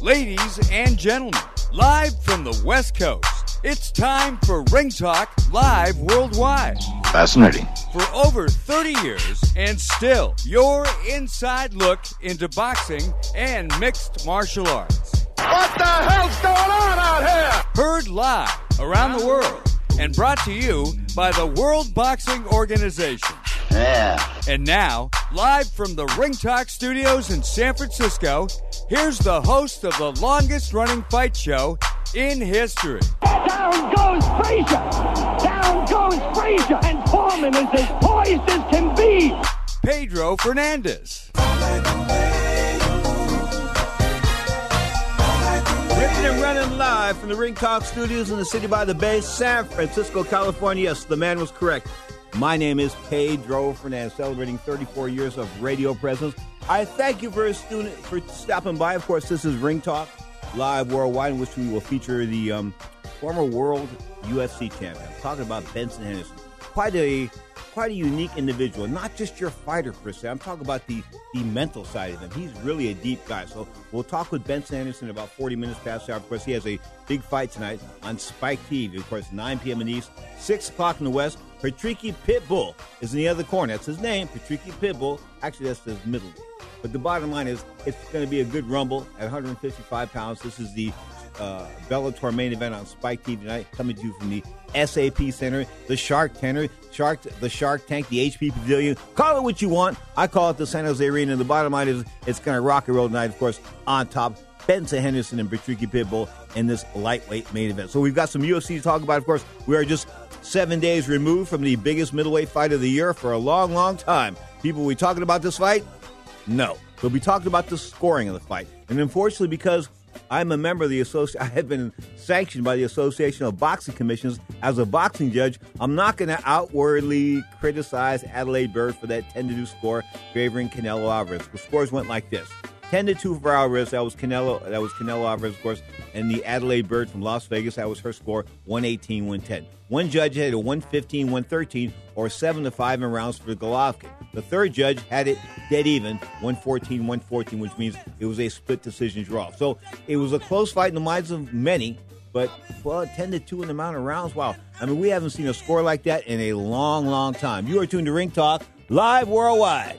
Ladies and gentlemen, live from the West Coast, it's time for Ring Talk Live Worldwide. Fascinating. For over 30 years, and still your inside look into boxing and mixed martial arts. What the hell's going on out here? Heard live around the world and brought to you by the World Boxing Organization. Yeah. And now, live from the Ring Talk studios in San Francisco, here's the host of the longest running fight show in history. Down goes Frazier! Down goes Frazier! And Foreman is as poised as can be! Pedro Fernandez. Ripping and running live from the Ring Talk Studios in the city by the bay, San Francisco, California. Yes, the man was correct. My name is Pedro Fernandez, celebrating 34 years of radio presence. I thank you for student for stopping by. Of course, this is Ring Talk live worldwide, in which we will feature the um, former world UFC champion. I'm talking about Benson Henderson. Quite a quite a unique individual, not just your fighter per se. I'm talking about the the mental side of him. He's really a deep guy. So we'll talk with Benson Henderson about 40 minutes past the hour. Of course, he has a big fight tonight on Spike TV. Of course, 9 p.m. in the East, 6 o'clock in the West. Patricky Pitbull is in the other corner. That's his name, Patricky Pitbull. Actually, that's his middle name. But the bottom line is, it's going to be a good rumble at 155 pounds. This is the uh, Bellator main event on Spike TV tonight, coming to you from the SAP Center, the Shark Tanner, Shark, the Shark Tank, the HP Pavilion. Call it what you want. I call it the San Jose Arena. The bottom line is, it's going to rock and roll tonight. Of course, on top, Benson Henderson and Patricky Pitbull in this lightweight main event. So we've got some UFC to talk about. Of course, we are just seven days removed from the biggest middleweight fight of the year for a long, long time. People, we talking about this fight? No. We'll be talking about the scoring of the fight. And unfortunately, because I'm a member of the association, I have been sanctioned by the Association of Boxing Commissions as a boxing judge. I'm not going to outwardly criticize Adalaide Byrd for that 10 to 2 score favoring Canelo Alvarez. The scores went like this. 10 to 2 for Alvarez. That was Canelo. That was Canelo Alvarez, of course. And the Adalaide Byrd from Las Vegas. That was her score 118 110. One judge had a 115 113 or 7 to 5 in rounds for Golovkin. The third judge had it dead even 114 114, which means it was a split decision draw. So it was a close fight in the minds of many. But well, 10 to 2 in the amount of rounds. Wow. I mean, we haven't seen a score like that in a long, long time. You are tuned to Ring Talk live worldwide.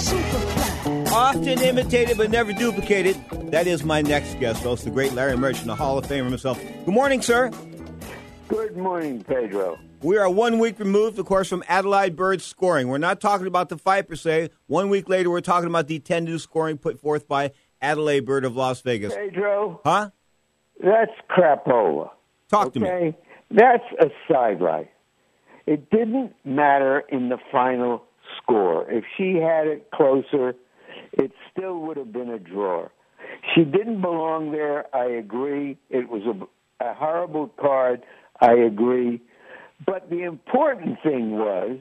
Superfly. Often imitated but never duplicated. That is my next guest host, the great Larry Merchant, the Hall of Famer himself. Good morning, sir. Good morning, Pedro. We are one week removed, of course, from Adalaide Byrd's scoring. We're not talking about the fight per se. One week later, we're talking about the 10 2 scoring put forth by Adalaide Byrd of Las Vegas. Pedro, Huh? that's crapola. Talk to me. Okay? That's a sidelight. It didn't matter in the final score. If she had it closer, it still would have been a draw. She didn't belong there. I agree. It was a, a horrible card. I agree. But the important thing was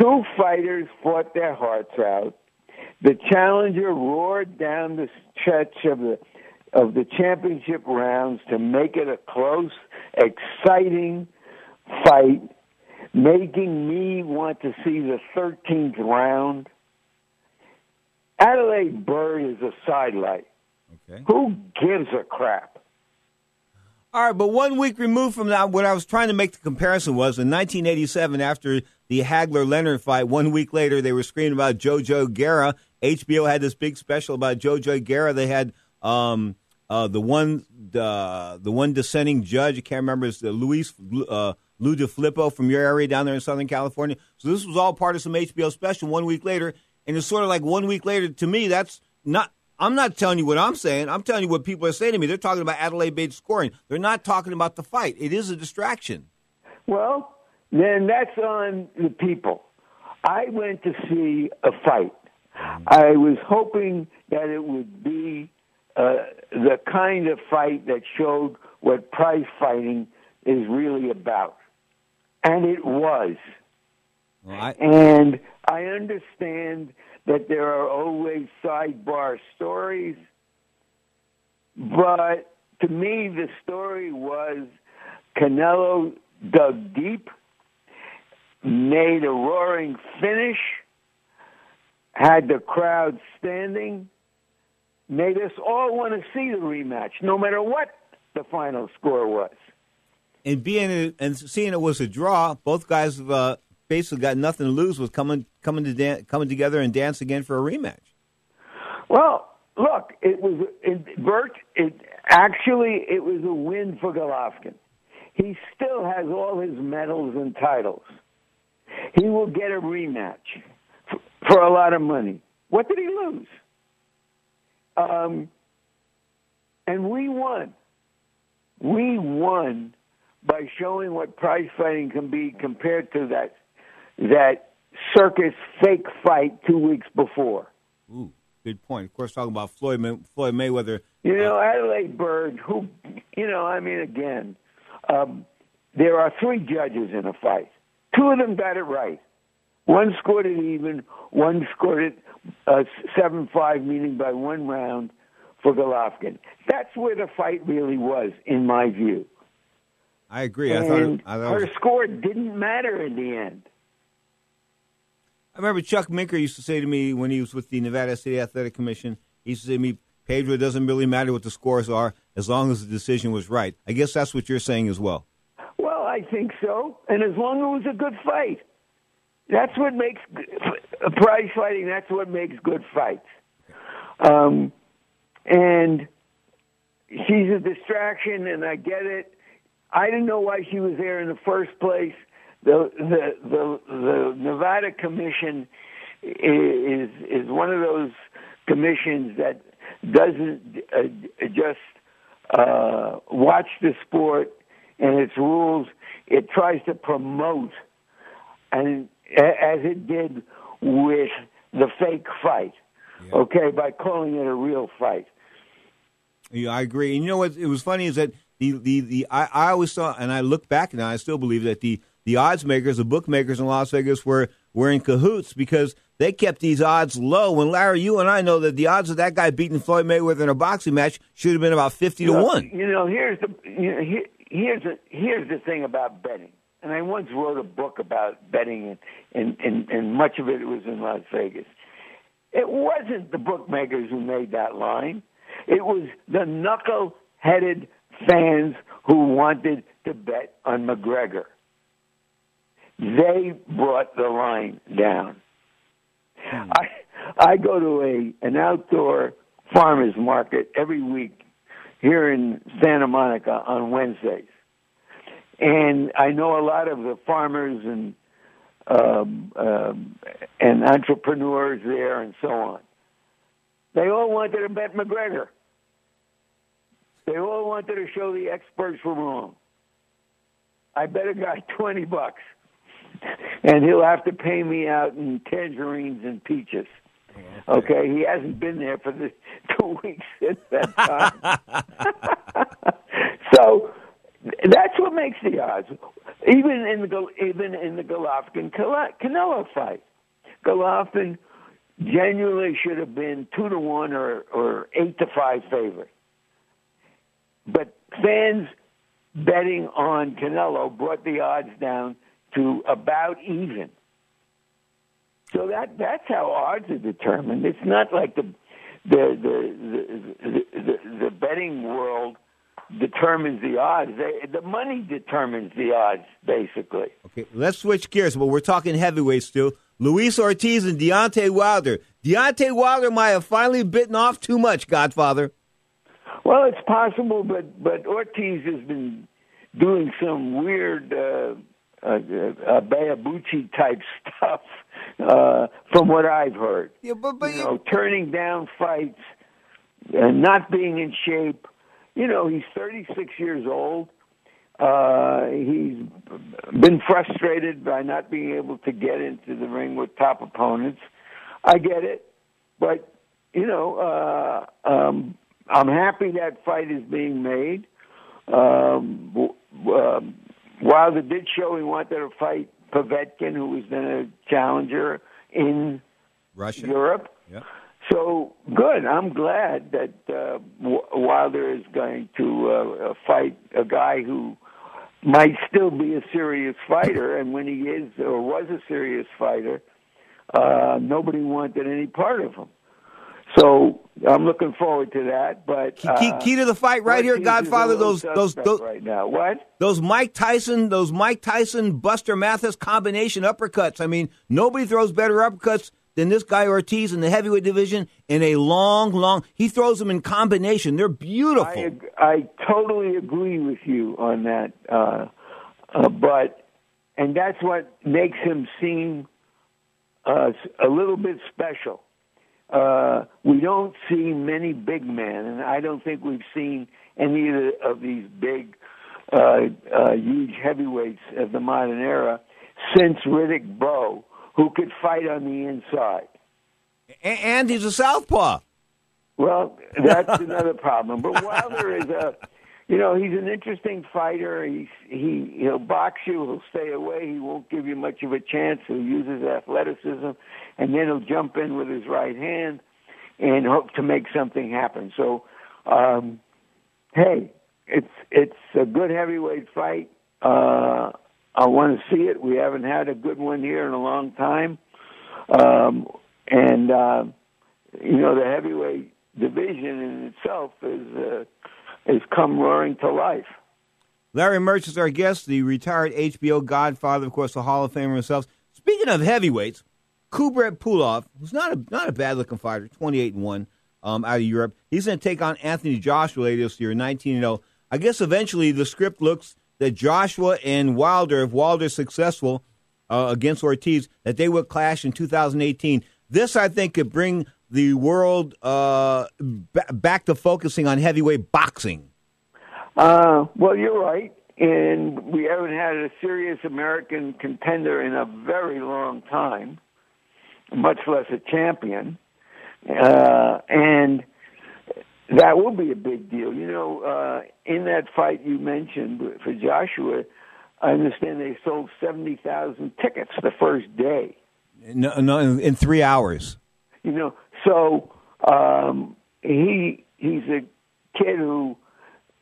two fighters fought their hearts out. The challenger roared down the stretch of the of the championship rounds to make it a close, exciting fight, making me want to see the 13th round. Adalaide Byrd is a sidelight. Okay. Who gives a crap? All right, but one week removed from that, what I was trying to make the comparison was in 1987, after the Hagler Leonard fight, one week later, they were screaming about Jojo Guerra. HBO had this big special about Jojo Guerra. They had um, uh, the one the, the one dissenting judge, I can't remember, it's uh, Luis uh, Lou DeFilippo from your area down there in Southern California. So this was all part of some HBO special one week later. And it's sort of like one week later, to me, that's not I'm not telling you what I'm saying. I'm telling you what people are saying to me. They're talking about Adelaide Bates scoring. They're not talking about the fight. It is a distraction. Well, then that's on the people. I went to see a fight. I was hoping that it would be uh, the kind of fight that showed what prize fighting is really about. And it was. Well, I, And I understand that there are always sidebar stories, but to me, the story was Canelo dug deep, made a roaring finish, had the crowd standing, made us all want to see the rematch, no matter what the final score was. And being and seeing it was a draw, both guys uh, basically got nothing to lose with coming coming to dan- coming together and dance again for a rematch. Well, look, it was it, Bert. It actually it was a win for Golovkin. He still has all his medals and titles. He will get a rematch for, for a lot of money. What did he lose? Um, and we won. We won by showing what prize fighting can be compared to that that circus fake fight two weeks before. Ooh, good point. Of course, talking about Floyd May- Floyd Mayweather. You know, Adalaide Byrd, who, you know, I mean, again, um, there are three judges in a fight. Two of them got it right. One scored it even, one scored it uh, 7 5, meaning by one round for Golovkin. That's where the fight really was, in my view. I agree. I thought, I, thought her was, score didn't matter in the end. I remember Chuck Minker used to say to me when he was with the Nevada City Athletic Commission. He used to say to me, "Pedro, it doesn't really matter what the scores are as long as the decision was right." I guess that's what you're saying as well. Well, I think so. And as long as it was a good fight. That's what makes prize fighting. That's what makes good fights. Um, and she's a distraction, and I get it. I didn't know why she was there in the first place. The the the, the Nevada Commission is is one of those commissions that doesn't uh, just uh, watch the sport and its rules. It tries to promote, and as it did with the fake fight, yeah. okay, by calling it a real fight. Yeah, I agree. And you know what? It was funny is that the the, the I, I always saw, and I look back now, I still believe that the the odds makers, the bookmakers in Las Vegas were were in cahoots because they kept these odds low. When Larry, you and I know that the odds of that guy beating Floyd Mayweather in a boxing match should have been about fifty you to know, one. You know, here's the you know, here, here's the here's the thing about betting. And I once wrote a book about betting, and, and, and, and much of it was in Las Vegas. It wasn't the bookmakers who made that line. It was the knuckle-headed fans who wanted to bet on McGregor. They brought the line down. Hmm. I I go to a an outdoor farmers market every week here in Santa Monica on Wednesdays, and I know a lot of the farmers and um, um, and entrepreneurs there and so on. They all wanted to bet McGregor. They all wanted to show the experts were wrong. I bet a guy twenty bucks and he'll have to pay me out in tangerines and peaches. Okay, he hasn't been there for the two weeks since that time. so that's what makes the odds. Even in the even in the Golovkin Canelo fight, Golovkin genuinely should have been two to one or or eight to five favorite. But fans betting on Canelo brought the odds down to about even. So that that's how odds are determined. It's not like the the the the, the, the betting world determines the odds. They, the money determines the odds, basically. Okay, let's switch gears. But we're talking heavyweights still. Luis Ortiz and Deontay Wilder. Deontay Wilder might have finally bitten off too much, Godfather. Well, it's possible, but but Ortiz has been doing some weird uh, uh, uh, Bayabuchi type stuff, uh, from what I've heard. Yeah, but, but you know, turning down fights, and not being in shape. You know, he's 36 years old. Uh, he's been frustrated by not being able to get into the ring with top opponents. I get it, but you know, uh, um, I'm happy that fight is being made. Um, um, Wilder did show he wanted to fight Povetkin, who was then a challenger in Russia, Europe. Yeah. So good. I'm glad that uh, Wilder is going to uh, fight a guy who might still be a serious fighter, and when he is or was a serious fighter, uh, nobody wanted any part of him. So I'm looking forward to that. But uh, key, key, to the fight right here, Godfather. Those those those right now. What those Mike Tyson those Mike Tyson Buster Mathis combination uppercuts. I mean, nobody throws better uppercuts than this guy Ortiz in the heavyweight division in a long, long. He throws them in combination. They're beautiful. I, I totally agree with you on that. Uh, uh, but and that's what makes him seem uh, a little bit special uh, we don't see many big men, and I don't think we've seen any of these big, uh, uh, huge heavyweights of the modern era since Riddick Bowe, who could fight on the inside. And he's a southpaw. Well, that's another problem. But Wilder is a you know, he's an interesting fighter. He's he he'll box you. He'll stay away. He won't give you much of a chance. He'll use his athleticism, and then he'll jump in with his right hand and hope to make something happen. So, um, hey, it's it's a good heavyweight fight. Uh, I want to see it. We haven't had a good one here in a long time, um, and uh, you know the heavyweight division in itself is. Uh, has come roaring to life. Larry Merch is our guest, the retired HBO Godfather, of course, the Hall of Famer himself. Speaking speaking of heavyweights, Kubrat Pulev, who's not a not a bad looking fighter, twenty eight and one um, out of Europe. He's going to take on Anthony Joshua this year, nineteen and zero. I guess eventually the script looks that Joshua and Wilder, if Wilder's successful uh, against Ortiz, that they will clash in 2018. This, I think, could bring the world uh, b- back to focusing on heavyweight boxing. Uh, well, you're right. And we haven't had a serious American contender in a very long time, much less a champion. Uh, and that will be a big deal. You know, uh, in that fight you mentioned for Joshua, I understand they sold 70,000 tickets the first day. No, no, in three hours. You know, so um, he he's a kid who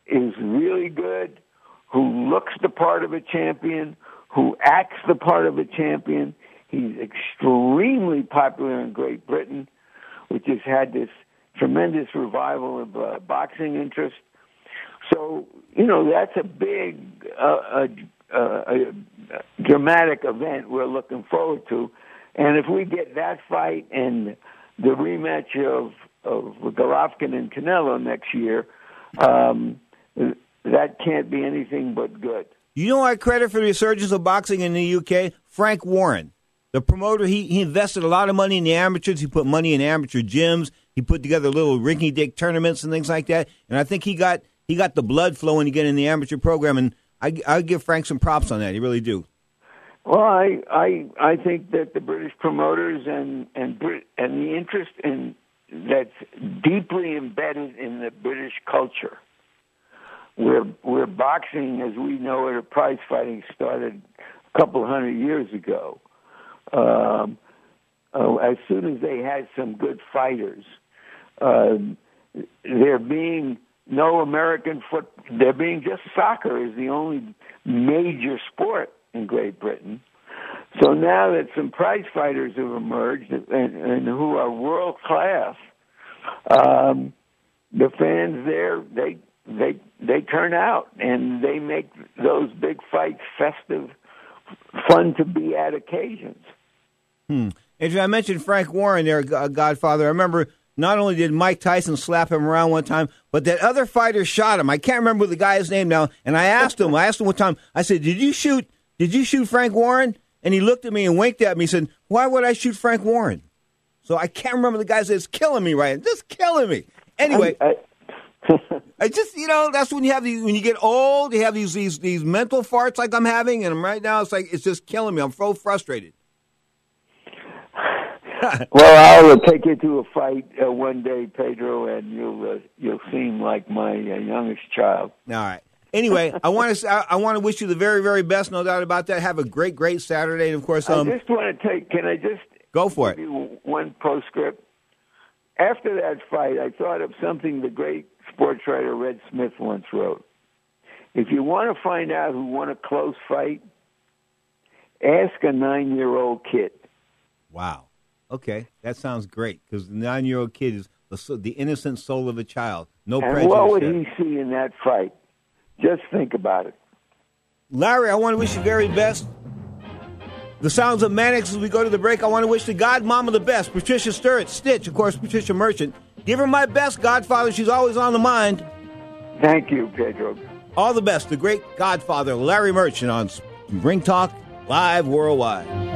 is really good, who looks the part of a champion, who acts the part of a champion. He's extremely popular in Great Britain, which has had this tremendous revival of uh, boxing interest. So, you know, that's a big, uh, a, a, a dramatic event we're looking forward to. And if we get that fight and the rematch of of Golovkin and Canelo next year, um, that can't be anything but good. You know, I credit for the resurgence of boxing in the UK, Frank Warren, the promoter. He he invested a lot of money in the amateurs. He put money in amateur gyms. He put together little rinky-dink tournaments and things like that. And I think he got he got the blood flowing again in the amateur program. And I I give Frank some props on that. He really do. Well, I I I think that the British promoters and and Brit, and the interest in that's deeply embedded in the British culture, where where boxing, as we know it, or prize fighting, started a couple hundred years ago. Um, uh, as soon as they had some good fighters, uh, there being no American foot, there being just soccer is the only major sport in Great Britain. So now that some prize fighters have emerged and, and who are world class, um, the fans there they they they turn out and they make those big fights festive, fun to be at occasions. Hmm. Adrian, I mentioned Frank Warren there, Godfather. I remember not only did Mike Tyson slap him around one time, but that other fighter shot him. I can't remember the guy's name now. And I asked him, I asked him one time, I said, Did you shoot did you shoot Frank Warren? And he looked at me and winked at me and said, Why would I shoot Frank Warren? So I can't remember the guy said, It's killing me, right? Just killing me. Anyway. I, I, I just, you know, that's when you have these, when you get old, you have these, these, these mental farts like I'm having, and right now it's like, it's just killing me. I'm so frustrated. well, I'll take you to a fight uh, one day, Pedro, and you'll uh, you'll seem like my uh, youngest child. All right. Anyway, I want to I, I want to wish you the very very best, no doubt about that. Have a great great Saturday, and of course, um, I just want to take. Can I just go for it? one postscript. After that fight, I thought of something the great sports writer Red Smith once wrote. If you want to find out who won a close fight, ask a nine-year-old kid. Wow. Okay, that sounds great because the nine-year-old kid is the, the innocent soul of a child. No and prejudice. what would he see in that fight? Just think about it. Larry, I want to wish you the very best. The sounds of Mannix as we go to the break. I want to wish the godmama the best. Patricia Sturrett, Stitch, of course, Patricia Merchant. Give her my best, Godfather. She's always on the mind. Thank you, Pedro. All the best. The great Godfather, Larry Merchant on Ring Talk Live Worldwide.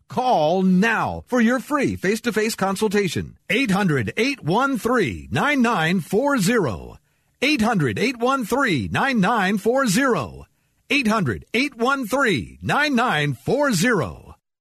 Call now for your free face-to-face consultation. 800-813-9940. 800-813-9940. 800-813-9940.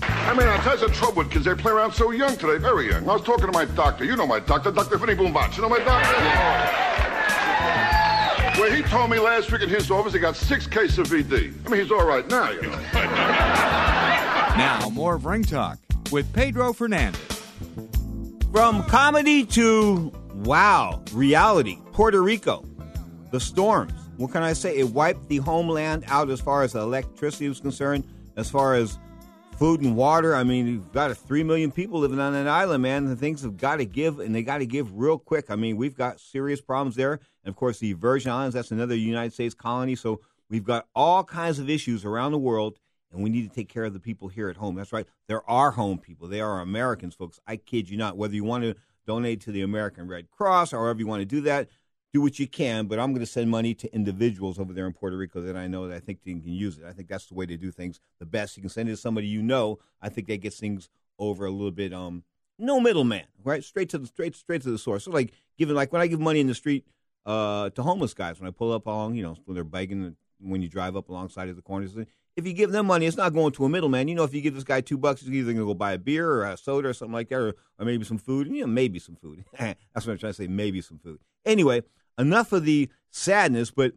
I mean, I'll tell you the trouble with kids. They play around so young today, very young. I was talking to my doctor. You know my doctor, Dr. Vinny Boombach. You know my doctor? Well, he told me last week in his office he got six cases of VD. I mean, he's all right now, you know. Now, more of Ring Talk with Pedro Fernandez. From comedy to wow, reality, Puerto Rico, the storms. What can I say? It wiped the homeland out as far as electricity was concerned, as far as food and water. I mean, you've got three million people living on an island, man. The things have got to give, and they got to give real quick. I mean, we've got serious problems there, and of course, the Virgin Islands. That's another United States colony, so we've got all kinds of issues around the world, and we need to take care of the people here at home. That's right. There are home people. They are Americans, folks. I kid you not. Whether you want to donate to the American Red Cross or however you want to do that, do what you can. But I'm going to send money to individuals over there in Puerto Rico that I know that I think they can use it. I think that's the way to do things the best. You can send it to somebody you know. I think that gets things over a little bit. Um, no middleman, right? Straight to the straight straight to the source. So like giving like when I give money in the street uh, to homeless guys when I pull up along, you know, when they're begging when you drive up alongside of the corners. If you give them money, it's not going to a middleman. You know, if you give this guy two bucks, he's either going to go buy a beer or a soda or something like that, or, or maybe some food. You know, maybe some food. That's what I'm trying to say. Maybe some food. Anyway, enough of the sadness, but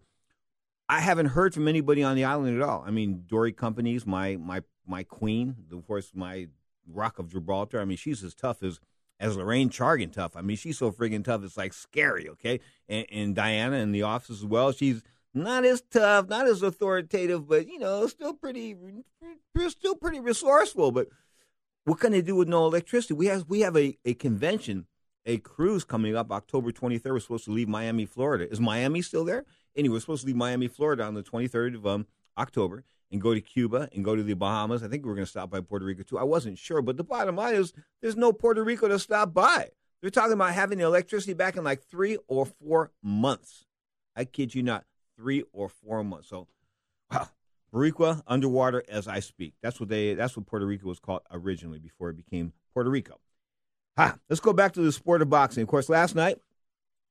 I haven't heard from anybody on the island at all. I mean, Dory Companies, my my my queen, of course, my Rock of Gibraltar. I mean, she's as tough as as Lorraine Chargan tough. I mean, she's so friggin' tough, it's like scary. Okay, and, and Diana in the office as well. She's not as tough, not as authoritative, but you know, still pretty, still pretty resourceful. But what can they do with no electricity? We have we have a, a convention, a cruise coming up October 23rd. We're supposed to leave Miami, Florida. Is Miami still there? Anyway, we're supposed to leave Miami, Florida on the 23rd of um, October, and go to Cuba and go to the Bahamas. I think we are going to stop by Puerto Rico too. I wasn't sure, but the bottom line is there's no Puerto Rico to stop by. They're talking about having the electricity back in like three or four months. I kid you not, three or four months. So, wow, Boricua underwater as I speak. That's what they. That's what Puerto Rico was called originally before it became Puerto Rico. Ha! Let's go back to the sport of boxing. Of course, last night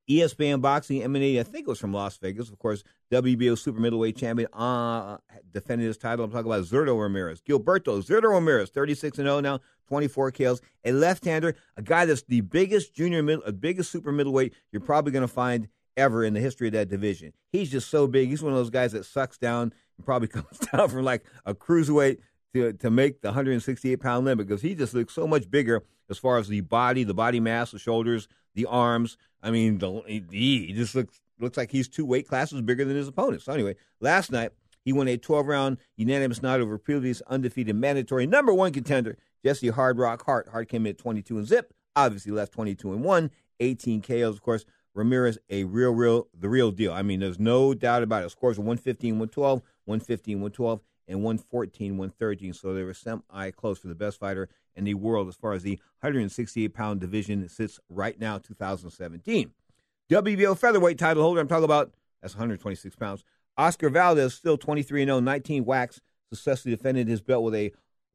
ESPN Boxing emanating, I think it was from Las Vegas. Of course, WBO super middleweight champion uh, defended his title. I'm talking about Zurdo Ramirez. Gilberto Zurdo Ramirez, 36 and 0 now, 24 kills. A left-hander, a guy that's the biggest junior, mid, uh, biggest super middleweight you're probably going to find ever in the history of that division. He's just so big. He's one of those guys that sucks down and probably comes down from like a cruiserweight to to make the 168 pound limit because he just looks so much bigger as far as the body, the body mass, the shoulders, the arms. I mean, the, he just looks looks like he's two weight classes bigger than his opponent. So anyway, last night he won a 12 round unanimous nod over previous undefeated mandatory number one contender Jesse Hard Rock Hart. Hart came in at 22 and zip. Obviously left 22 and one, 18 KOs. Of course, Ramirez a real, real, the real deal. I mean, there's no doubt about it. Scores 115, 112, 115, 112, and 114, 113. So they were semi close for the best fighter in the world as far as the 168 pound division sits right now, 2017. WBO featherweight title holder, I'm talking about, that's 126 pounds. Oscar Valdez, still 23 0, 19 whacks, successfully defended his belt with a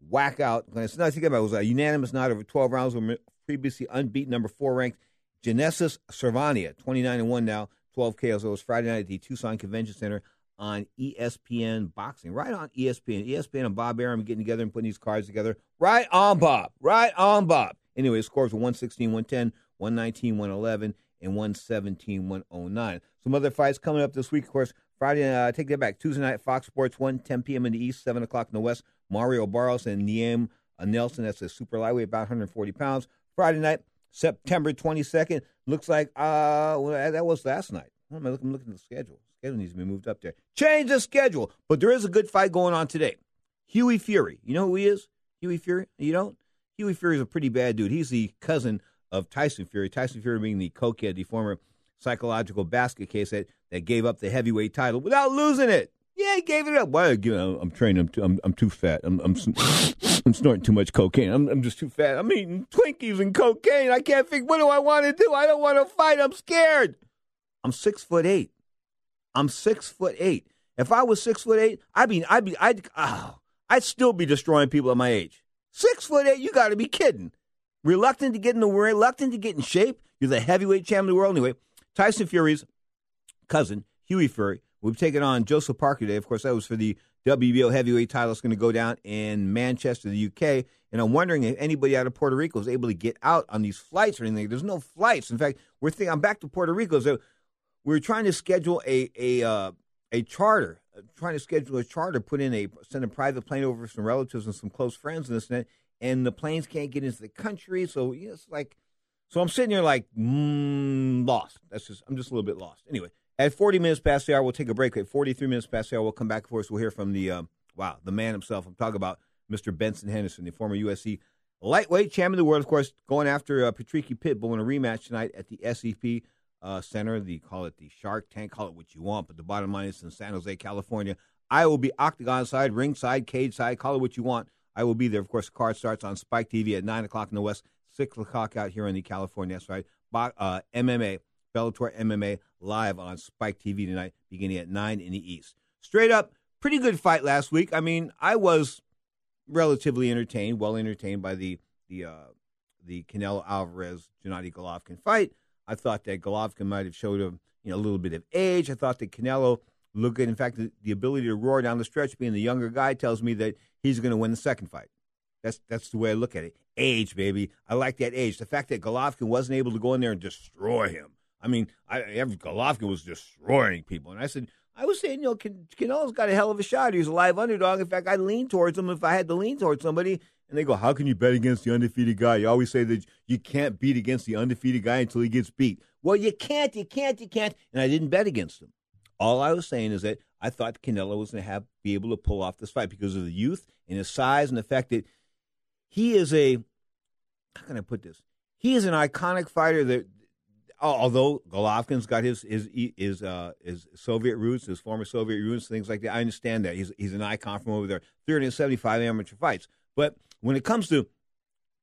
whack out. When I think about it, was a unanimous nod over 12 rounds, previously unbeaten, number four ranked Genesis Servania, 29 and 1 now, 12 KOs. It was Friday night at the Tucson Convention Center on ESPN Boxing, right on ESPN. ESPN and Bob Arum getting together and putting these cards together. Right on, Bob. Right on, Bob. Anyway, scores were 116, 110, 119, 111, and 117, 109. Some other fights coming up this week, of course. Friday, uh, take that back. Tuesday night, Fox Sports 1, 10 p.m. in the East, 7 o'clock in the West. Mario Barrios and Naim uh, Nelson, that's a super lightweight, about 140 pounds. Friday night, September 22nd. Looks like uh, well, that was last night. I'm looking, at the schedule schedule needs to be moved up there. Change the schedule. But there is a good fight going on today. Hughie Fury. You know who he is? Hughie Fury? You don't? Hughie Fury is a pretty bad dude. He's the cousin of Tyson Fury. Tyson Fury being the cokehead, the former psychological basket case that, that gave up the heavyweight title without losing it. Yeah, he gave it up. Why? I'm, I'm training. I'm too, I'm, I'm too fat. I'm, I'm, I'm snorting too much cocaine. I'm, I'm just too fat. I'm eating Twinkies and cocaine. I can't think. What do I want to do? I don't want to fight. I'm scared. I'm six foot eight. I'm six foot eight. If I was six foot eight, I'd be, I'd be, I'd, oh, I'd still be destroying people at my age. Six foot eight, you got to be kidding. Reluctant to get in the reluctant to get in shape. You're the heavyweight champion of the world anyway. Tyson Fury's cousin, Hughie Fury, we've taken on Joseph Parker today. Of course, that was for the WBO heavyweight title. It's going to go down in Manchester, the UK. And I'm wondering if anybody out of Puerto Rico is able to get out on these flights or anything. There's no flights. In fact, we're thinking, I'm back to Puerto Rico. So we are trying to schedule a a uh, a charter, uh, trying to schedule a charter, put in a send a private plane over for some relatives and some close friends and this and that, and the planes can't get into the country, so you know, it's like, so I'm sitting here like mm, lost. That's just I'm just a little bit lost. Anyway, at 40 minutes past the hour, we'll take a break. At 43 minutes past the hour, we'll come back. Of course, we'll hear from the uh, wow, the man himself. I'm talking about Mr. Benson Henderson, the former UFC lightweight champion of the world, of course, going after uh, Patricky Pitbull in a rematch tonight at the SAP uh, Center. The call it the Shark Tank, call it what you want, but the bottom line is in San Jose, California. I will be octagon side, ringside, cage side, call it what you want. I will be there. Of course, the card starts on Spike TV at nine o'clock in the West, six o'clock out here in the California side. Uh, MMA, Bellator MMA live on Spike TV tonight, beginning at nine in the East. Straight up, pretty good fight last week. I mean, I was relatively entertained, well entertained by the the uh, the Canelo Alvarez Gennady Golovkin fight. I thought that Golovkin might have showed a you know a little bit of age. I thought that Canelo looked at, in fact, the, the ability to roar down the stretch, being the younger guy, tells me that he's going to win the second fight. That's that's the way I look at it. Age, baby. I like that age. The fact that Golovkin wasn't able to go in there and destroy him. I mean, I, Golovkin was destroying people, and I said, I was saying, you know, Can, Canelo's got a hell of a shot. He's a live underdog. In fact, I'd lean towards him if I had to lean towards somebody. And they go, How can you bet against the undefeated guy? You always say that you can't beat against the undefeated guy until he gets beat. Well, you can't, you can't, you can't. And I didn't bet against him. All I was saying is that I thought Canelo was going to be able to pull off this fight because of the youth and his size and the fact that he is a how can I put this? He is an iconic fighter that although Golovkin's got his his his uh, his Soviet roots, his former Soviet roots, things like that. I understand that he's he's an icon from over there. 375 amateur fights, but when it comes to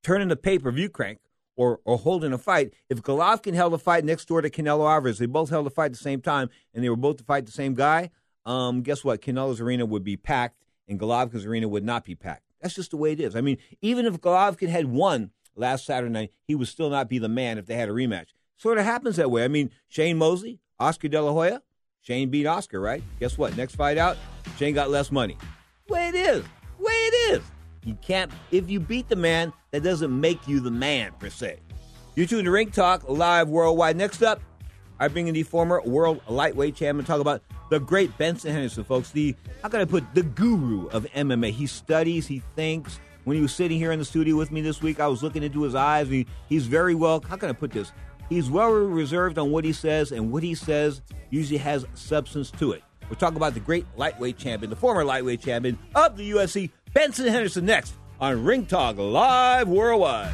turning the pay per view crank or or holding a fight, if Golovkin held a fight next door to Canelo Alvarez, they both held a fight at the same time, and they were both to fight the same guy. Um, guess what? Canelo's arena would be packed, and Golovkin's arena would not be packed. That's just the way it is. I mean, even if Golovkin had won last Saturday night, he would still not be the man if they had a rematch. Sort of happens that way. I mean, Shane Mosley, Oscar De La Hoya, Shane beat Oscar, right? Guess what? Next fight out, Shane got less money. Way it is. Way it is. You can't. If you beat the man, that doesn't make you the man per se. You tune to Ring Talk live worldwide. Next up, I bring in the former world lightweight champion. Talk about the great Benson Henderson, folks. The how can I put the guru of MMA? He studies, he thinks. When he was sitting here in the studio with me this week, I was looking into his eyes. He, he's very well. How can I put this? He's well reserved on what he says, and what he says usually has substance to it. We'll talk about the great lightweight champion, the former lightweight champion of the UFC, Benson Henderson, next on Ring Talk Live Worldwide.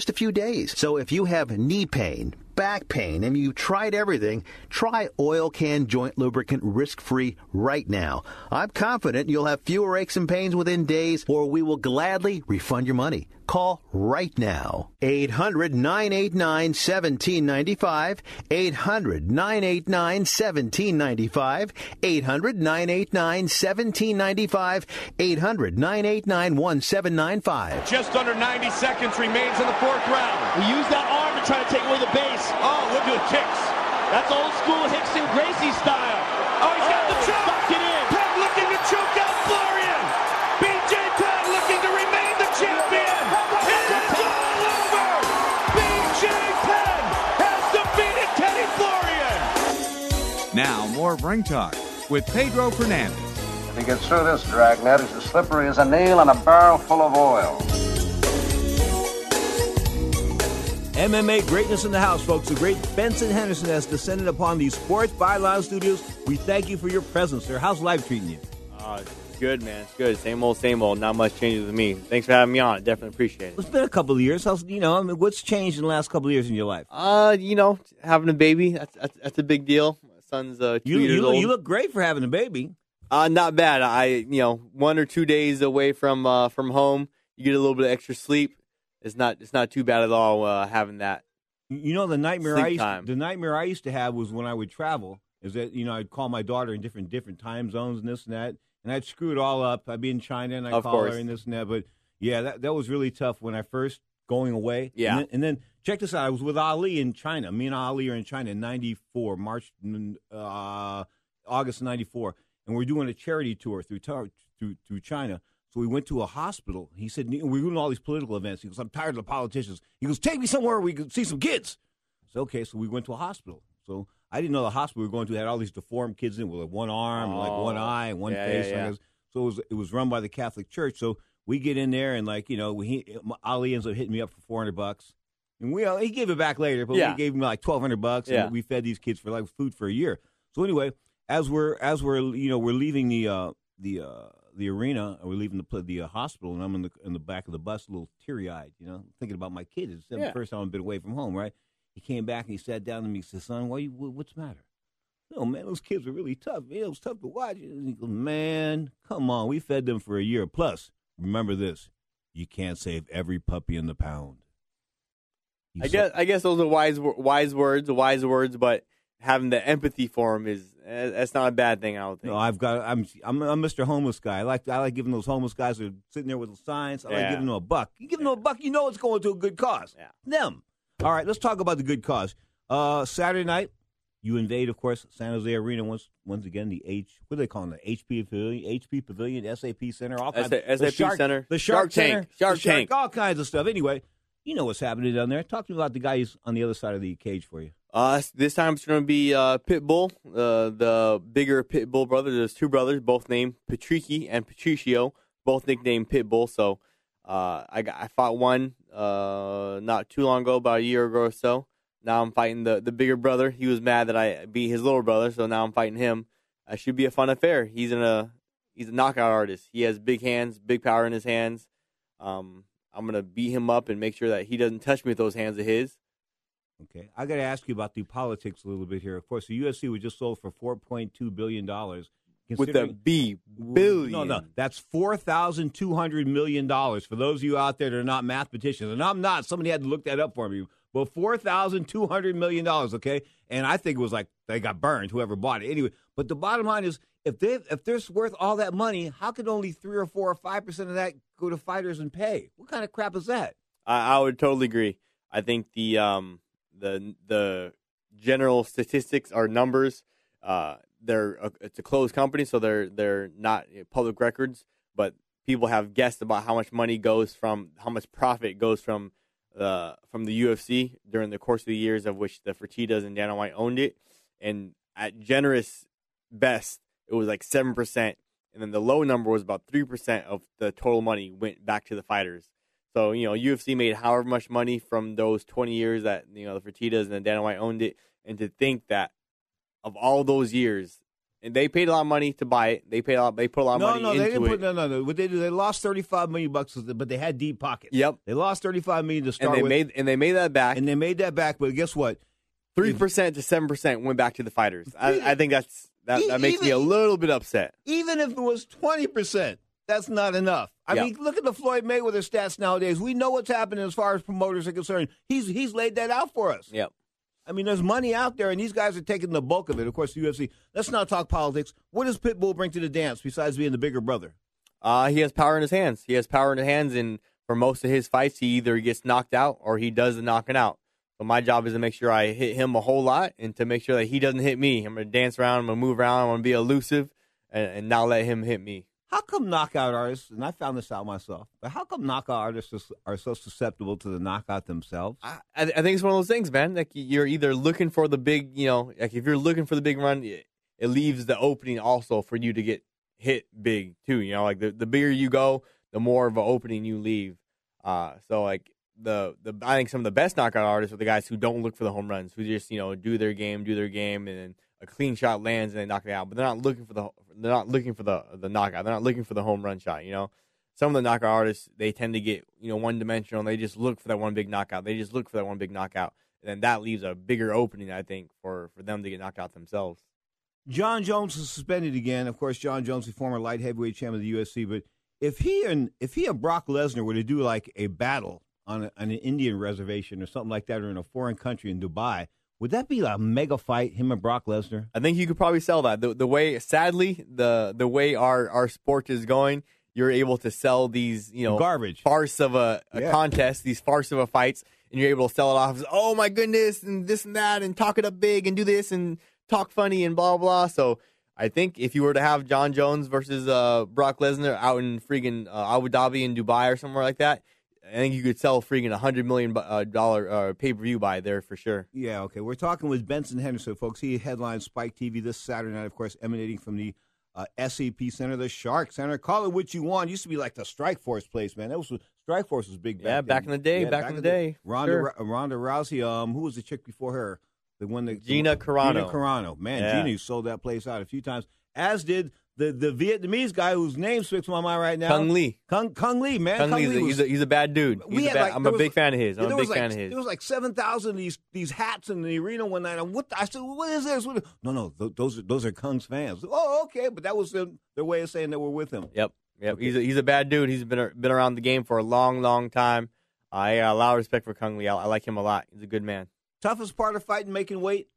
a few days. So if you have knee pain, back pain, and you've tried everything, try Oil Can Joint Lubricant risk free right now. I'm confident you'll have fewer aches and pains within days, or we will gladly refund your money. Call right now. 800 989 1795. 800 989 1795. 800 989 1795. 800 989 1795. Just under 90 seconds remains in the fourth round. He used that arm to try to take away the base. Oh, look at the kicks. That's old school Rickson Gracie style. Oh, he's got the oh. choke. Locked it in. Penn looking to choke out Florian. BJ Penn looking to remain the champion. It is all over. BJ Penn has defeated Kenny Florian. Now, more Ring Talk with Pedro Fernandez. If he gets through this dragnet, he's as slippery as a nail in a barrel full of oil. MMA greatness in the house, folks. The great Benson Henderson has descended upon these Sports Byline Studios. We thank you for your presence, sir. How's life treating you? Uh, good, man. It's good. Same old, same old. Not much changes with me. Thanks for having me on. Definitely appreciate it. It's been a couple of years. How's you know? I mean, what's changed in the last couple of years in your life? Uh, you know, having a baby that's that's, that's a big deal. My son's uh, two You, years you, old. you look great for having a baby. Uh, not bad. I, you know, one or two days away from uh, from home, you get a little bit of extra sleep. It's not it's not too bad at all uh, having that. You know, the nightmare I used, time. the nightmare I used to have was when I would travel. Is that you know I'd call my daughter in different different time zones and this and that, and I'd screw it all up. I'd be in China and I'd Of call course. her and this and that. But yeah, that that was really tough when I first going away. Yeah. and then, and then check this out. I was with Ali in China. Me and Ali are in China in '94, March, uh, August '94, and we're doing a charity tour through through through China. So we went to a hospital. He said, "We We're doing all these political events. He goes, I'm tired of the politicians. He goes, Take me somewhere we can see some kids. I said, Okay, so we went to a hospital. So I didn't know the hospital we were going to had all these deformed kids in it with like one arm, and like one eye, and one Yeah, face. yeah, yeah. So it was, it was run by the Catholic Church. So we get in there, and like, you know, he, Ali ends up hitting me up for 400 bucks. And we, he gave it back later, but we gave him like 1200 bucks, and Yeah. we fed these kids for like food for a year. So anyway, as we're as we're you know we're leaving the uh, the uh, the arena, or we're leaving the the uh, hospital, and I'm in the in the back of the bus, a little teary eyed, you know, thinking about my kids. It's the Yeah. first time I've been away from home, right? He came back and he sat down to me. He said, "Son, why you, what's the matter?" No, man, those kids were really tough. Man, it was tough to watch. And he goes, "Man, come on, we fed them for a year. Plus, remember this: you can't save every puppy in the pound." He I said- guess I guess those are wise wise words, wise words. But having the empathy for him is eh, that's not a bad thing. I don't think. No, I've got. I'm. I'm a Mr. Homeless guy. I like. I like giving those homeless guys who are sitting there with the signs. I like giving them a buck. You give them a buck, you know it's going to a good cause. Yeah. Them. All right. Let's talk about the good cause. Uh, Saturday night, you invade, of course, San Jose Arena once. Once again, the H. What do they call it? The HP Pavilion, HP Pavilion, SAP Center, all kinds. S- the SAP Center. the Shark, Shark Tank. Center, Shark Tank. all kinds of stuff. Anyway, you know what's happening down there. Talk to me about the guy who's on the other side of the cage for you. Uh, this time it's going to be uh, Pitbull, uh, the bigger Pitbull brother. There's two brothers, both named Patricky and Patricio, both nicknamed Pitbull. So uh, I got I fought one uh, not too long ago, about a year ago or so. Now I'm fighting the, the bigger brother. He was mad that I beat his little brother, so now I'm fighting him. It should be a fun affair. He's in a he's a knockout artist. He has big hands, big power in his hands. Um, I'm gonna beat him up and make sure that he doesn't touch me with those hands of his. Okay, I got to ask you about the politics a little bit here. Of course, the UFC was just sold for four point two billion dollars. With the B billion. No, no, that's four thousand two hundred million dollars. For those of you out there that are not mathematicians, and I'm not, somebody had to look that up for me. But four thousand two hundred million dollars, okay? And I think it was like they got burned, whoever bought it. Anyway, but the bottom line is, if they if they're worth all that money, how could only three or four or five percent of that go to fighters and pay? What kind of crap is that? I, I would totally agree. I think the um the the general statistics are numbers. Uh, they're a, it's a closed company, so they're they're not public records. But people have guessed about how much money goes from how much profit goes from uh from the UFC during the course of the years of which the Fertitas and Dana White owned it, and at generous best, it was like seven percent, and then the low number was about three percent of the total money went back to the fighters. So you know, UFC made however much money from those twenty years that you know the Fertitas and the Dana White owned it, and to think that of all those years, and they paid a lot of money to buy it. They paid a lot. They put a lot of no, money no, into they didn't it. put no, no, no. What they did, they lost thirty-five million bucks, but they had deep pockets. Yep. They lost thirty-five million to start and they with, made and they made that back. and they made that back. But guess what? Three percent to seven percent went back to the fighters. I, I think that's that, that makes me a little bit upset. Even if it was twenty percent, that's not enough. I Yeah. mean, look at the Floyd Mayweather stats nowadays. We know what's happening as far as promoters are concerned. He's he's laid that out for us. Yep. I mean, there's money out there, and these guys are taking the bulk of it. Of course, the UFC. Let's not talk politics. What does Pitbull bring to the dance besides being the bigger brother? Uh, he has power in his hands. He has power in his hands, and for most of his fights, he either gets knocked out or he does the knocking out. So my job is to make sure I hit him a whole lot and to make sure that he doesn't hit me. I'm going to dance around, I'm going to move around, I'm going to be elusive, and, and not let him hit me. How come knockout artists, and I found this out myself, but how come knockout artists are so susceptible to the knockout themselves? I, I think it's one of those things, man. Like you're either looking for the big, you know, like if you're looking for the big run, it, it leaves the opening also for you to get hit big too. You know, like the, the bigger you go, the more of an opening you leave. Uh, so like the the I think some of the best knockout artists are the guys who don't look for the home runs, who just you know do their game, do their game, and a clean shot lands and they knock it out. But they're not looking for the they're not looking for the the knockout. They're not looking for the home run shot. You know, some of the knockout artists they tend to get you know one dimensional. They just look for that one big knockout. They just look for that one big knockout, and then that leaves a bigger opening, I think, for for them to get knocked out themselves. Jon Jones is suspended again. Of course, Jon Jones, the former light heavyweight champion of the UFC. But if he and if he and Brock Lesnar were to do like a battle on, a, on an Indian reservation or something like that, or in a foreign country in Dubai, would that be a mega fight? Him and Brock Lesnar? I think you could probably sell that. The the way sadly the the way our our sport is going, you're able to sell these, you know, Garbage. farce of a, a Yeah. contest, these farce of a fights, and you're able to sell it off as, oh my goodness, and this and that, and talk it up big, and do this, and talk funny, and blah blah. So I think if you were to have Jon Jones versus uh, Brock Lesnar out in freaking uh, Abu Dhabi in Dubai or somewhere like that, I think you could sell freaking a hundred million uh, dollar uh, pay per view buy there for sure. Yeah, okay. We're talking with Benson Henderson, folks. He headlines Spike TV this Saturday night, of course, emanating from the uh, SAP Center, the Shark Center. Call it what you want. Used to be like the Strikeforce place, man. That was Strikeforce was big. Back Yeah, then. back in the day, Yeah, back in the day, for Ronda sure. Ronda Rousey. Um, who was the chick before her? The one that Gina Carano. Gina Carano. Man, Yeah. Gina sold that place out a few times. As did the the Vietnamese guy whose name slips my mind right now. Cung Le. Cung Cung Le, man. Cung Le's a, was- he's, a, he's a bad dude. He's we a had bad- like- I'm a was- big fan of his. I'm a big like, fan of his. There was like seven thousand these these hats in the arena one night. And what I said, what is this? What, no, no, th- those are those are Cung's fans. Oh, okay, but that was their, their way of saying that we're with him. Yep, yep. He's a, he's a bad dude. He's been been around the game for a long, long time. I got a lot of respect for Cung Le. I, I like him a lot. He's a good man. Toughest part of fighting, making weight.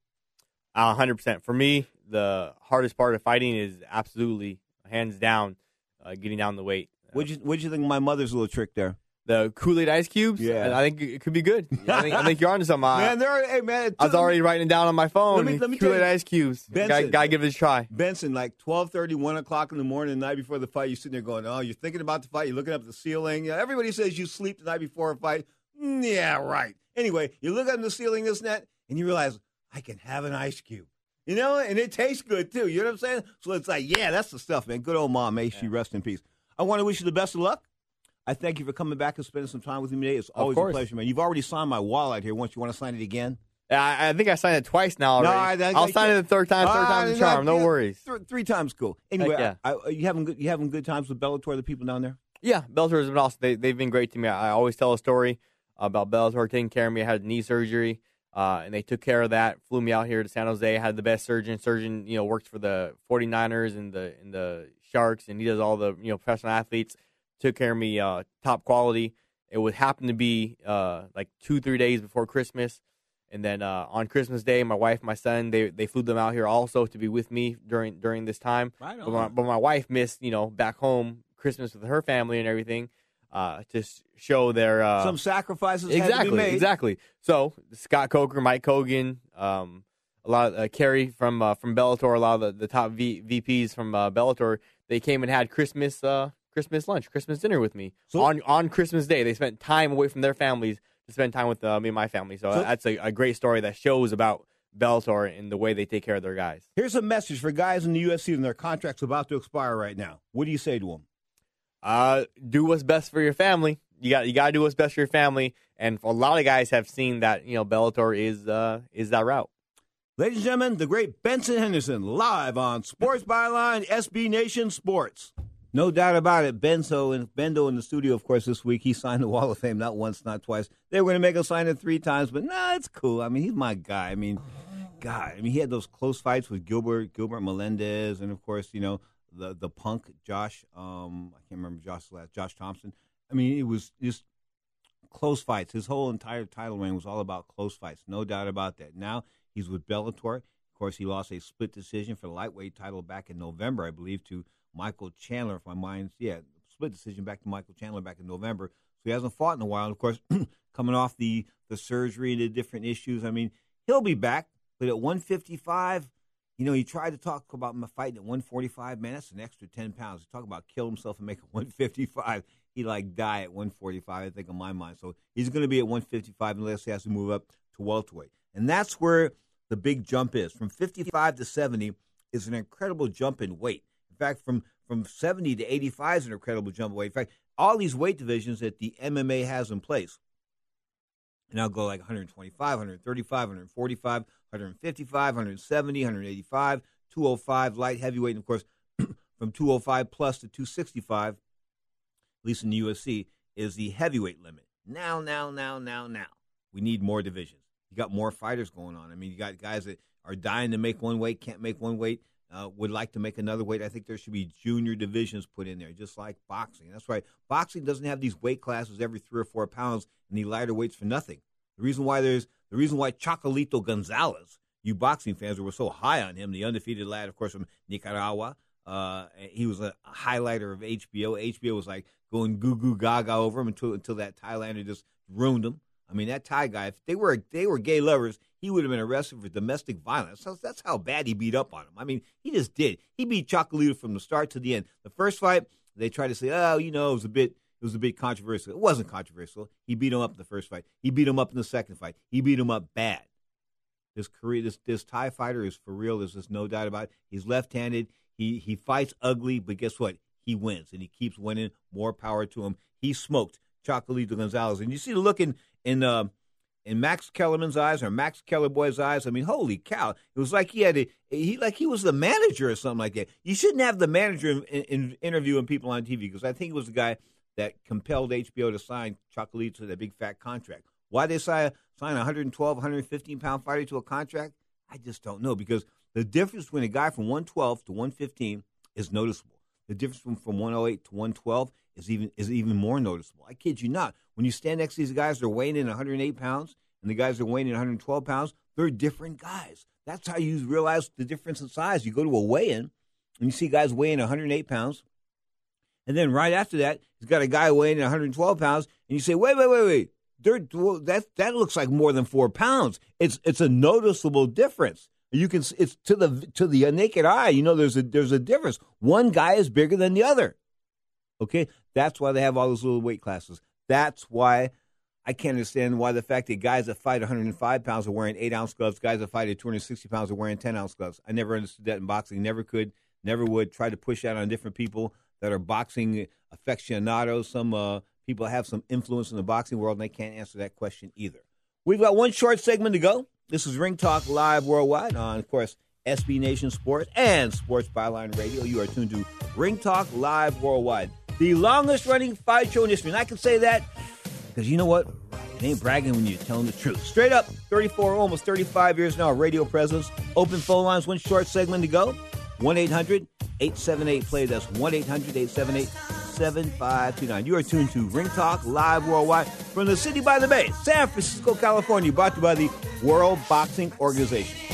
Hundred percent. For me, the hardest part of fighting is absolutely hands down uh, getting down the weight. What'd you What'd you think of my mother's little trick there? The Kool Aid ice cubes. Yeah. I think it could be good. I think, I think you're onto something. I- man, there. Hey, man. I was already writing it down on my phone. Let me- let me Kool Aid you, ice cubes. Benson. Gotta, gotta give it a try. Benson, like 12.30, 1 o'clock in the morning, the night before the fight, you're sitting there going, oh, you're thinking about the fight, you're looking up at the ceiling. Yeah, everybody says you sleep the night before a fight. Mm, yeah, right. Anyway, you look up at the ceiling, this and that, and you realize, I can have an ice cube. You know, and it tastes good, too. You know what I'm saying? So it's like, yeah, that's the stuff, man. Good old mom. May she rest in peace. I want to wish you the best of luck. I thank you for coming back and spending some time with me today. It's always a pleasure, man. You've already signed my wall out here. Once you want to sign it again? I, I think I signed it twice now No, already. I- I- I'll sign it the third time. Third Ah, time's a no, charm. No yeah, worries. Th- three times cool. Anyway, Heck I, I, you having good, you having good times with Bellator, the people down there? Yeah, Bellator has been awesome. They, they've been great to me. I, I always tell a story about Bellator taking care of me. I had knee surgery, uh, and they took care of that. Flew me out here to San Jose. had the best surgeon. Surgeon, you know, works for the 49ers and the and the Sharks, and he does all the you know professional athletes. Took care of me, uh, top quality. It would happen to be uh, like two three days before Christmas. And then uh, on Christmas Day, my wife, my son, they they flew them out here also to be with me during during this time. Right But my, but my wife missed, you know, back home Christmas with her family and everything, uh, to show their uh, Some sacrifices had to be exactly made. exactly. So Scott Coker, Mike Kogan, um, a lot of uh, Kerry from uh, from Bellator, a lot of the, the top v- VPs from uh, Bellator, they came and had Christmas uh, Christmas lunch, Christmas dinner with me on on Christmas Day. They spent time away from their families to spend time with uh, me and my family. So, So- that's a, a great story that shows about Bellator and the way they take care of their guys. Here's a message for guys in the UFC and their contracts about to expire right now. What do you say to them? Uh, do what's best for your family. You got you got to do what's best for your family. And a lot of guys have seen that you know Bellator is uh, is that route. Ladies and gentlemen, the great Benson Henderson live on Sports Byline SB Nation Sports. No doubt about it. Benzo and Bendo in the studio, of course, this week. He signed the Wall of Fame not once, not twice. They were going to make him sign it three times, but nah, it's cool. I mean, he's my guy. I mean, God, I mean, he had those close fights with Gilbert, Gilbert Melendez, and of course, you know, the the punk Josh. Um, I can't remember Josh's last. Josh Thomson. I mean, it was just close fights. His whole entire title reign was all about close fights. No doubt about that. Now he's with Bellator. Of course, he lost a split decision for the lightweight title back in November, I believe, to Michael Chandler. If my mind's yeah, split decision back to Michael Chandler back in November. So he hasn't fought in a while. And of course, coming off the the surgery and the different issues, I mean, he'll be back. But at 155, You know, he tried to talk about my fighting at 145. Man, that's an extra 10 pounds. He talked about kill himself and make it 155. He like die at 145, I think, in my mind. So he's going to be at 155 unless he has to move up to welterweight. And that's where the big jump is. From 55 to 70 is an incredible jump in weight. In fact, from from 70 to 85 is an incredible jump in weight. In fact, all these weight divisions that the MMA has in place. And I'll go like 125, 135, 145, 155, 170, 185, 205, light heavyweight, and of course, from 205 plus to 265, at least in the UFC, is the heavyweight limit. Now, now, now, now, now, we need more divisions. You got more fighters going on. I mean, you got guys that are dying to make one weight, can't make one weight, uh, would like to make another weight. I think there should be junior divisions put in there, just like boxing. That's right. Boxing doesn't have these weight classes every three or four pounds and the lighter weights for nothing. The reason why there's the reason why Chocolatito Gonzalez, you boxing fans were so high on him, the undefeated lad, of course, from Nicaragua. Uh, he was a highlighter of HBO. HBO was like going goo goo gaga over him until until that Thailander just ruined him. I mean, that Thai guy, if they were they were gay lovers, he would have been arrested for domestic violence. That's how bad he beat up on him. I mean, he just did. He beat Chocolito from the start to the end. The first fight, they tried to say, oh, you know, it was a bit it was a bit controversial. It wasn't controversial. He beat him up in the first fight. He beat him up in the second fight. He beat him up bad. This career, this this Thai fighter is for real. There's just no doubt about it. He's left-handed. He he fights ugly, but guess what? He wins, and he keeps winning. More power to him. He smoked Chocolatito Gonzalez, and you see the look in in uh, in Max Kellerman's eyes or Max Kellerboy's eyes. I mean, holy cow! It was like he had a, he like he was the manager or something like that. You shouldn't have the manager in, in, interviewing people on TV because I think it was the guy that compelled HBO to sign Chocolatito to that big fat contract. Why they sign sign a 112, 115 pound fighter to a contract? I just don't know because the difference between a guy from 112 to 115 is noticeable. The difference from, from 108 to 112 is even is even more noticeable. I kid you not. When you stand next to these guys, they're weighing in 108 pounds, and the guys are weighing in 112 pounds. They're different guys. That's how you realize the difference in size. You go to a weigh-in, and you see guys weighing 108 pounds, and then right after that, he's got a guy weighing 112 pounds, and you say, "Wait, wait, wait, wait! That that looks like more than four pounds. It's it's a noticeable difference. You can it's to the to the uh, naked eye. You know, there's a there's a difference. One guy is bigger than the other. Okay, that's why they have all those little weight classes. That's why I can't understand why the fact that guys that fight 105 pounds are wearing eight ounce gloves, guys that fight at 260 pounds are wearing 10 ounce gloves. I never understood that in boxing. Never could. Never would. Try to push that on different people that are boxing aficionados. Some uh, people have some influence in the boxing world, and they can't answer that question either. We've got one short segment to go. This is Ring Talk Live Worldwide on, of course, SB Nation Sports and Sports Byline Radio. You are tuned to Ring Talk Live Worldwide, the longest running fight show in history. And I can say that because you know what? It ain't bragging when you're telling the truth. Straight up, 34, almost 35 years now, radio presence. Open phone lines, one short segment to go. 1 800 878 play. That's 1 800 878 7529. You are tuned to Ring Talk Live Worldwide from the city by the bay, San Francisco, California, brought to you by the World Boxing Organization.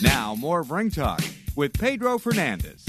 Now, more of Ring Talk with Pedro Fernandez.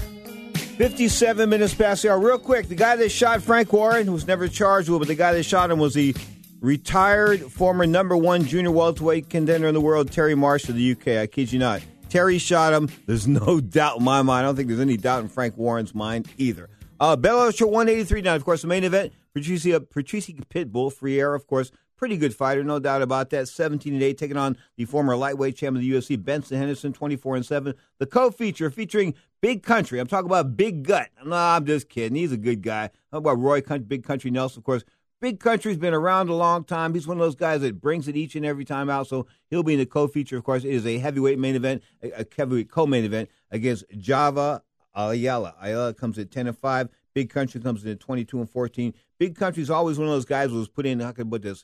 57 minutes past the hour. Real quick, the guy that shot Frank Warren, was never charged with, but the guy that shot him was the retired former number one junior welterweight contender in the world, Terry Marsh of the UK. I kid you not. Terry shot him. There's no doubt in my mind. I don't think there's any doubt in Frank Warren's mind either. Uh, Bellator 183 now, of course, the main event. Patricia, Patricia Pitbull, Freire, of course, Pretty good fighter, no doubt about that. 17 and 8, taking on the former lightweight champion of the UFC, Benson Henderson, 24 and 7. The co feature featuring Big Country. I'm talking about Big Gut. No, I'm just kidding. He's a good guy. How about Roy Big Country Nelson, of course. Big Country's been around a long time. He's one of those guys that brings it each and every time out. So he'll be in the co-feature. Of course, it is a heavyweight main event, a heavyweight co-main event against Javy Ayala. Ayala comes at 10 and 5. Big Country comes in at 22 and 14. Big Country's always one of those guys who was put in, how can I put this,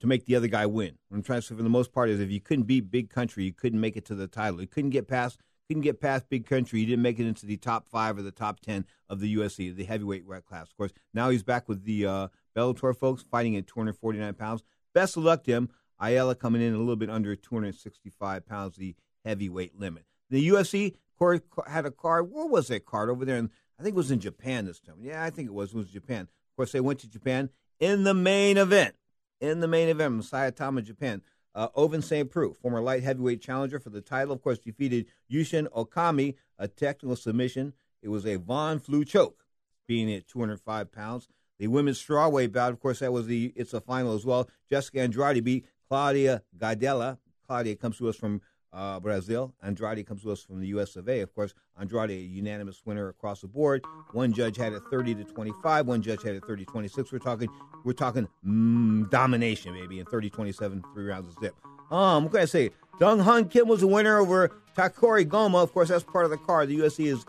to make the other guy win. What I'm trying to say for the most part is if you couldn't beat Big Country, you couldn't make it to the title. You couldn't get past couldn't get past Big Country. You didn't make it into the top five or the top ten of the UFC, the heavyweight class. Of course, now he's back with the uh, Bellator folks, fighting at 249 pounds. Best of luck to him. Ayala coming in a little bit under 265 pounds, the heavyweight limit. The UFC had a card. Where was that card over there? And I think it was in Japan this time. Yeah, I think it was. It was Japan. Of course, they went to Japan in the main event in the main event, Saitama, Japan. Uh, Ovince St. Preux, former light heavyweight challenger for the title, of course, defeated Yushin Okami, a technical submission. It was a Von Flue choke, being at 205 pounds. The women's strawweight bout, of course, that was the it's a final as well. Jessica Andrade beat Claudia Gadelha. Claudia comes to us from uh, Brazil. Andrade comes to us from the U.S. of A. Of course, Andrade, a unanimous winner across the board. One judge had it 30 to 25. One judge had it 30 26. We're talking, we're talking mm, domination, baby, in 30 27, three rounds of zip. Um, what can I say? Dong Hyun Kim was a winner over Takanori Gomi. Of course, that's part of the card. The UFC is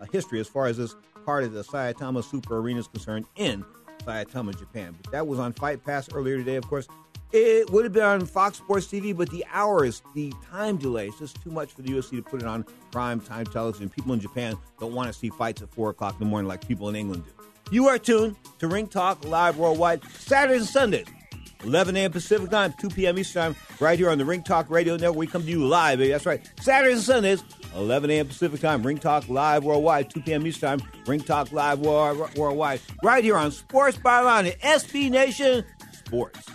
a history as far as this part of the Saitama Super Arena is concerned in Saitama, Japan. But that was on Fight Pass earlier today. Of course, it would have been on Fox Sports TV, but the hours, the time delay, is just too much for the UFC to put it on prime time television. People in Japan don't want to see fights at 4 o'clock in the morning like people in England do. You are tuned to Ring Talk Live Worldwide, Saturdays and Sundays, 11 a.m. Pacific Time, 2 p.m. Eastern Time, right here on the Ring Talk Radio Network. We come to you live, baby. That's right. Saturdays and Sundays, 11 a.m. Pacific Time, Ring Talk Live Worldwide, 2 p.m. Eastern Time, Ring Talk Live Worldwide, right here on Sports Byline, SB Nation Sports.